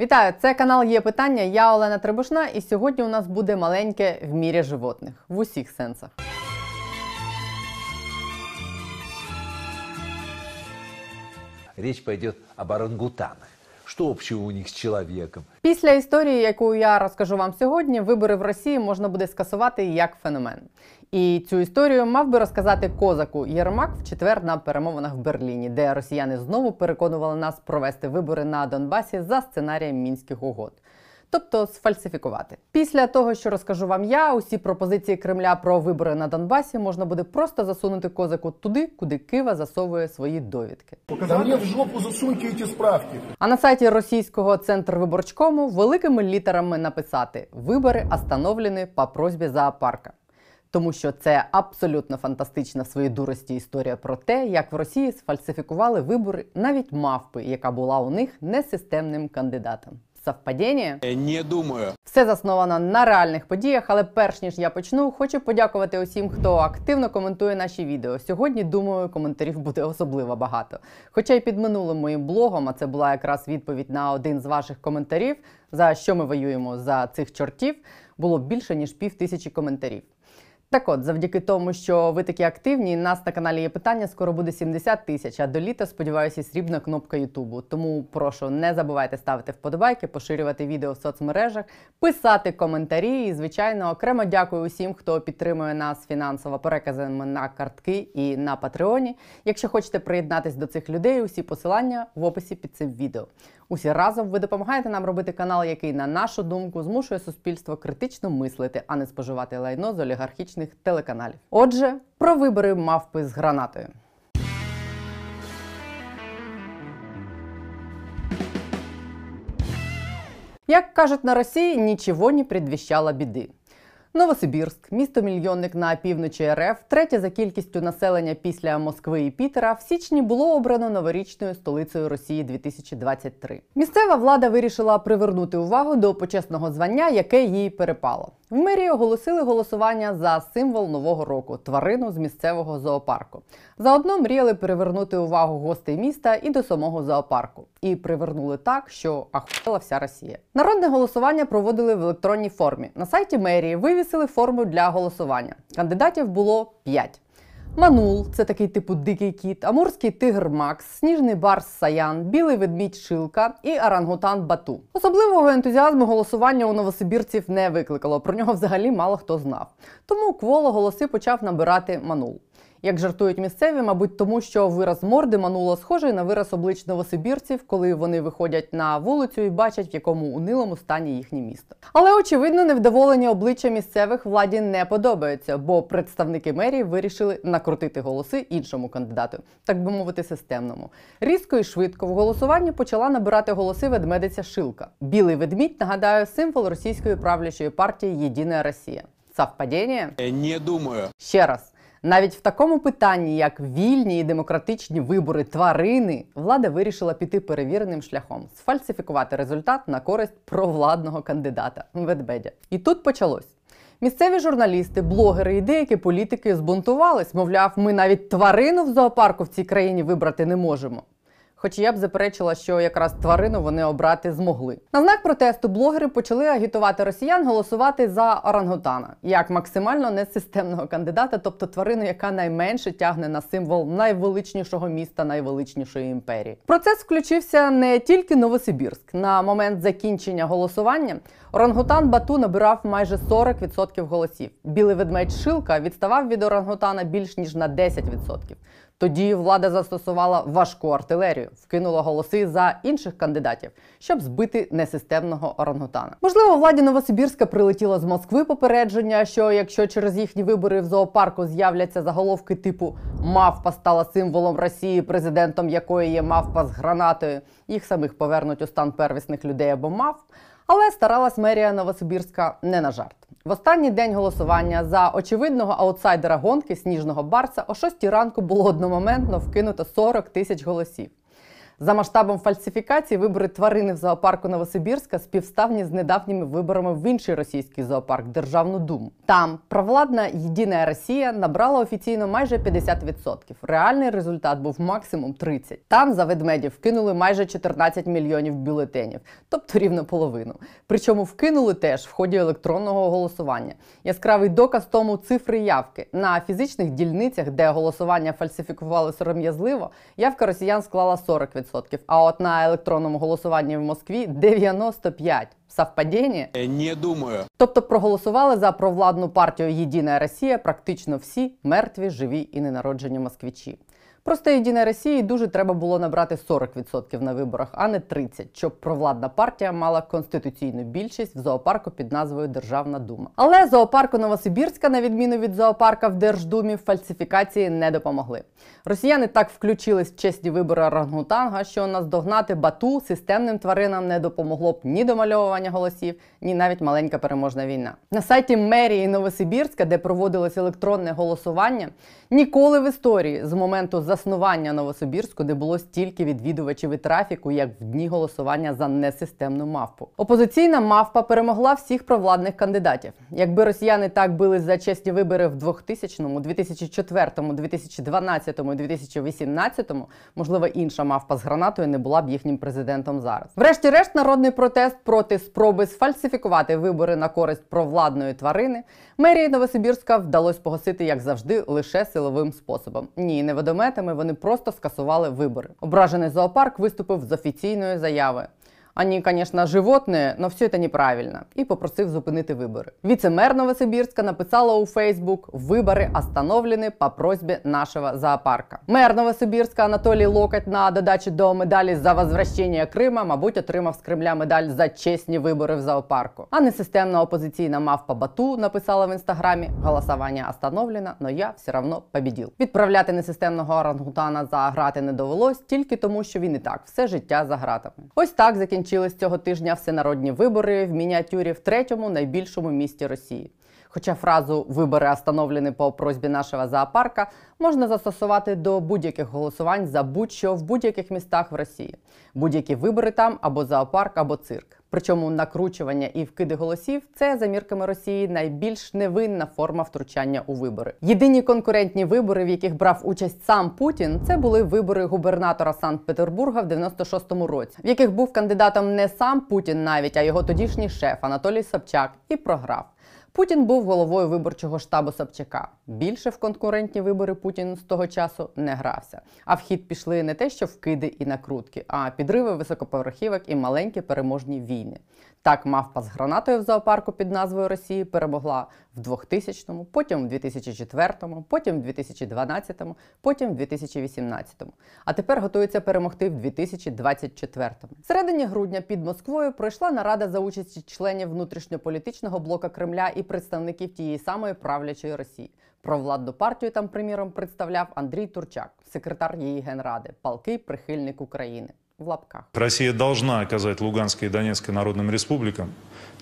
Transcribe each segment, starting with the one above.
Вітаю! Це канал Є Питання. Я Олена Требушна, і сьогодні у нас буде маленьке в мірі животних в усіх сенсах. Речь пойдет об орангутанах. Что общего у них с человеком? Після історії, яку я розкажу вам сьогодні, вибори в Росії можна буде скасувати як феномен. І цю історію мав би розказати козаку Єрмак в четвер на перемовинах в Берліні, де росіяни знову переконували нас провести вибори на Донбасі за сценарієм мінських угод. Тобто сфальсифікувати. Після того, що розкажу вам я, усі пропозиції Кремля про вибори на Донбасі можна буде просто засунути козаку туди, куди Кива засовує свої довідки. Да в жопу засуньте эти справки. А на сайті російського центру виборчкому великими літерами написати вибори остановлені по просьбі зоопарка. Тому що це абсолютно фантастична в своїй дурості історія про те, як в Росії сфальсифікували вибори навіть мавпи, яка була у них несистемним кандидатом. Совпадіння? Не думаю. Все засновано на реальних подіях, але перш ніж я почну, хочу подякувати усім, хто активно коментує наші відео. Сьогодні, думаю, коментарів буде особливо багато. Хоча й під минулим моїм блогом, а це була якраз відповідь на один з ваших коментарів, за що ми воюємо за цих чортів, було більше ніж пів тисячі коментарів. Так от, завдяки тому, що ви такі активні, нас на каналі є питання, скоро буде 70 тисяч, а до літа, сподіваюся, срібна кнопка Ютубу. Тому прошу, не забувайте ставити вподобайки, поширювати відео в соцмережах, писати коментарі. І, звичайно, окремо дякую усім, хто підтримує нас фінансово переказами на картки і на Патреоні. Якщо хочете приєднатись до цих людей, усі посилання в описі під цим відео. Усі разом ви допомагаєте нам робити канал, який, на нашу думку, змушує суспільство критично мислити, а не споживати лайно з олігархічних телеканалів. Отже, про вибори мавпи з гранатою. Як кажуть на Росії, нічого не предвіщало біди. Новосибірськ, місто-мільйонник на півночі РФ, третє за кількістю населення після Москви і Пітера, в січні було обрано новорічною столицею Росії 2023. Місцева влада вирішила привернути увагу до почесного звання, яке їй перепало. В мерії оголосили голосування за символ нового року тварину з місцевого зоопарку. Заодно мріяли привернути увагу гостей міста і до самого зоопарку. І привернули так, що ахуєла вся Росія. Народне голосування проводили в електронній формі. На сайті мерії вивісили форму для голосування. Кандидатів було 5. Манул це такий типу дикий кіт, амурський тигр Макс, сніжний барс Саян, білий ведмідь Шилка і Орангутан Бату. Особливого ентузіазму голосування у новосибірців не викликало. Про нього взагалі мало хто знав. Тому кволо голоси почав набирати Манул. Як жартують місцеві, мабуть, тому що вираз морди манула схожий на вираз облич новосибірців, коли вони виходять на вулицю і бачать, в якому унилому стані їхнє місто. Але очевидно, невдоволені обличчя місцевих владі не подобаються, бо представники мерії вирішили накрутити голоси іншому кандидату, так би мовити, системному. Різко і швидко в голосуванні почала набирати голоси ведмедиця Шилка. Білий ведмідь нагадаю символ російської правлячої партії Єдина Росія. Совпадіння? Не думаю. Ще раз. Навіть в такому питанні, як вільні і демократичні вибори тварини, влада вирішила піти перевіреним шляхом сфальсифікувати результат на користь провладного кандидата ведбедя. І тут почалось. Місцеві журналісти, блогери і деякі політики збунтувались, мовляв, ми навіть тварину в зоопарку в цій країні вибрати не можемо. Хоч я б заперечила, що якраз тварину вони обрати змогли. На знак протесту блогери почали агітувати росіян голосувати за орангутана як максимально несистемного кандидата, тобто тварину, яка найменше тягне на символ найвеличнішого міста найвеличнішої імперії. Процес включився не тільки Новосибірськ. На момент закінчення голосування орангутан Бату набирав майже 40% голосів. Білий ведмедь Шилка відставав від орангутана більш ніж на 10%. Тоді влада застосувала важку артилерію, вкинула голоси за інших кандидатів, щоб збити несистемного орангутана. Можливо, владі Новосибірська прилетіло з Москви попередження, що якщо через їхні вибори в зоопарку з'являться заголовки типу Мавпа стала символом Росії, президентом якої є мавпа з гранатою, їх самих повернуть у стан первісних людей або мавп. Але старалась мерія Новосибірська не на жарт. В останній день голосування за очевидного аутсайдера гонки сніжного барса о 6 ранку було одномоментно вкинуто 40 тисяч голосів. За масштабом фальсифікації вибори тварини в зоопарку Новосибірська співставні з недавніми виборами в інший російський зоопарк Державну Думу. Там провладна Єдина Росія набрала офіційно майже 50%. Реальний результат був максимум 30%. Там за ведмедів вкинули майже 14 мільйонів бюлетенів, тобто рівно половину. Причому вкинули теж в ході електронного голосування. Яскравий доказ тому цифри явки на фізичних дільницях, де голосування фальсифікували сором'язливо, явка росіян склала 40%, а от на електронному голосуванні в Москві 95%. Совпадіння? Не думаю. Тобто проголосували за провладну партію Єдина Росія практично всі мертві, живі і ненароджені москвичі. Просто Єдина Росії дуже треба було набрати 40% на виборах, а не 30%, щоб провладна партія мала конституційну більшість в зоопарку під назвою Державна Дума. Але зоопарку Новосибірська, на відміну від зоопарка в Держдумі, фальсифікації не допомогли. Росіяни так включились в чесні вибори орангутанга, що наздогнати бату системним тваринам не допомогло б ні домальовування голосів, ні навіть маленька переможна війна. На сайті мерії Новосибірська, де проводилось електронне голосування, ніколи в історії з моменту заснування Новосибірську не було стільки відвідувачів і трафіку, як в дні голосування за несистемну мавпу. Опозиційна мавпа перемогла всіх провладних кандидатів. Якби росіяни так бились за чесні вибори в 2000, 2004, 2012 і 2018, можливо, інша мавпа з гранатою не була б їхнім президентом зараз. Врешті-решт, народний протест проти спроби сфальсифікувати вибори на користь провладної тварини мерії Новосибірська вдалося погасити, як завжди, лише силовим способом. Ні, не водометами вони просто скасували вибори. Ображений зоопарк виступив з офіційною заявою. Они, конечно, животные, но все это неправильно. І попросив зупинити вибори. Віце-мер Новосибірська написала у Фейсбук: вибори остановлені по просьбі нашого зоопарка. Мер Новосибірська Анатолій Локоть на додачу до медалі за возвращення Крима, мабуть, отримав з Кремля медаль за чесні вибори в зоопарку. А несистемна опозиційна мавпа Бату написала в інстаграмі: голосування остановлено, но я все равно побідів. Відправляти несистемного орангутана за грати не довелось тільки тому, що він і так все життя за гратами. Ось так закінчилось цього тижня всенародні вибори в мініатюрі в третьому найбільшому місті Росії. Хоча фразу вибори остановлені по просьбі нашого зоопарка можна застосувати до будь-яких голосувань за будь-що в будь-яких містах в Росії. Будь-які вибори там або зоопарк, або цирк. Причому накручування і вкиди голосів це за мірками Росії найбільш невинна форма втручання у вибори. Єдині конкурентні вибори, в яких брав участь сам Путін, це були вибори губернатора Санкт-Петербурга в 96-му році, в яких був кандидатом не сам Путін навіть, а його тодішній шеф Анатолій Собчак і програв. Путін був головою виборчого штабу Собчака. Більше в конкурентні вибори Путін з того часу не грався. А в хід пішли не те, що вкиди і накрутки, а підриви високоповерхівок і маленькі переможні війни. Так мавпа з гранатою в зоопарку під назвою Росії перемогла в 2000-му, потім в 2004-му, потім в 2012-му, потім в 2018-му. А тепер готується перемогти в 2024-му. В середині грудня під Москвою пройшла нарада за участі членів внутрішньополітичного блока Кремля і представників тієї самої правлячої Росії. Провладну партію там, приміром, представляв Андрій Турчак, секретар її генради, палкий прихильник України В лапках. Россия должна оказать Луганской и Донецкой народным республикам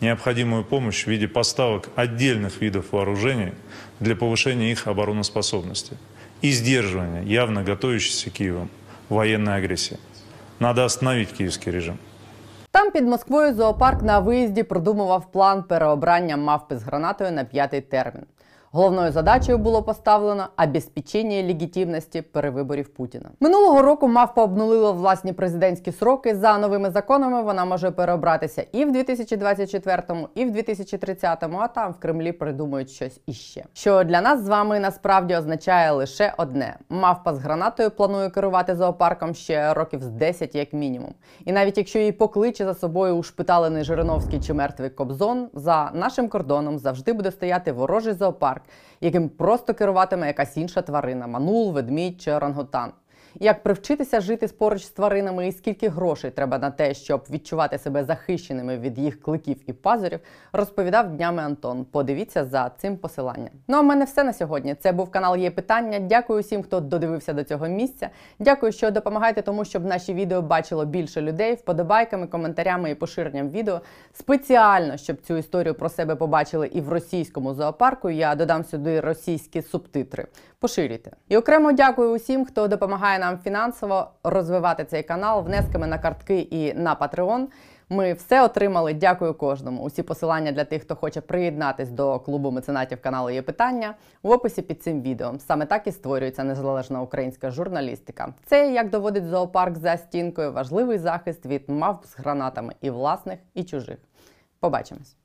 необходимую помощь в виде поставок отдельных видов вооружений для повышения их обороноспособности и сдерживания явно готовящейся Киевом военной агрессии. Надо остановить киевский режим. Там під Москвою зоопарк на виїзді продумував план переобрання мавпи з гранатою на п'ятий термін. Головною задачею було поставлено обезпечення легітимності перевиборів Путіна. Минулого року мавпа обнулила власні президентські сроки. За новими законами вона може переобратися і в 2024-му, і в 2030-му, а там в Кремлі придумають щось іще. Що для нас з вами насправді означає лише одне: мавпа з гранатою планує керувати зоопарком ще років з 10 як мінімум. І навіть якщо її покличе за собою ушпиталений Жириновський чи мертвий Кобзон, за нашим кордоном завжди буде стояти ворожий зоопарк, яким просто керуватиме якась інша тварина манул, ведмідь чи орангутан. Як привчитися жити поруч з тваринами і скільки грошей треба на те, щоб відчувати себе захищеними від їх кликів і пазурів, розповідав днями Антон. Подивіться за цим посиланням. Ну а в мене все на сьогодні. Це був канал Є питання. Дякую всім, хто додивився до цього місця. Дякую, що допомагаєте тому, щоб наші відео бачило більше людей вподобайками, коментарями і поширенням відео. Спеціально, щоб цю історію про себе побачили і в російському зоопарку. Я додам сюди російські субтитри. Поширюйте. І окремо дякую усім, хто допомагає нам фінансово розвивати цей канал внесками на картки і на Patreon. Ми все отримали. Дякую кожному. Усі посилання для тих, хто хоче приєднатись до клубу меценатів каналу є питання в описі під цим відео. Саме так і створюється незалежна українська журналістика. Це як доводить зоопарк за стінкою, важливий захист від мавп з гранатами і власних, і чужих. Побачимось.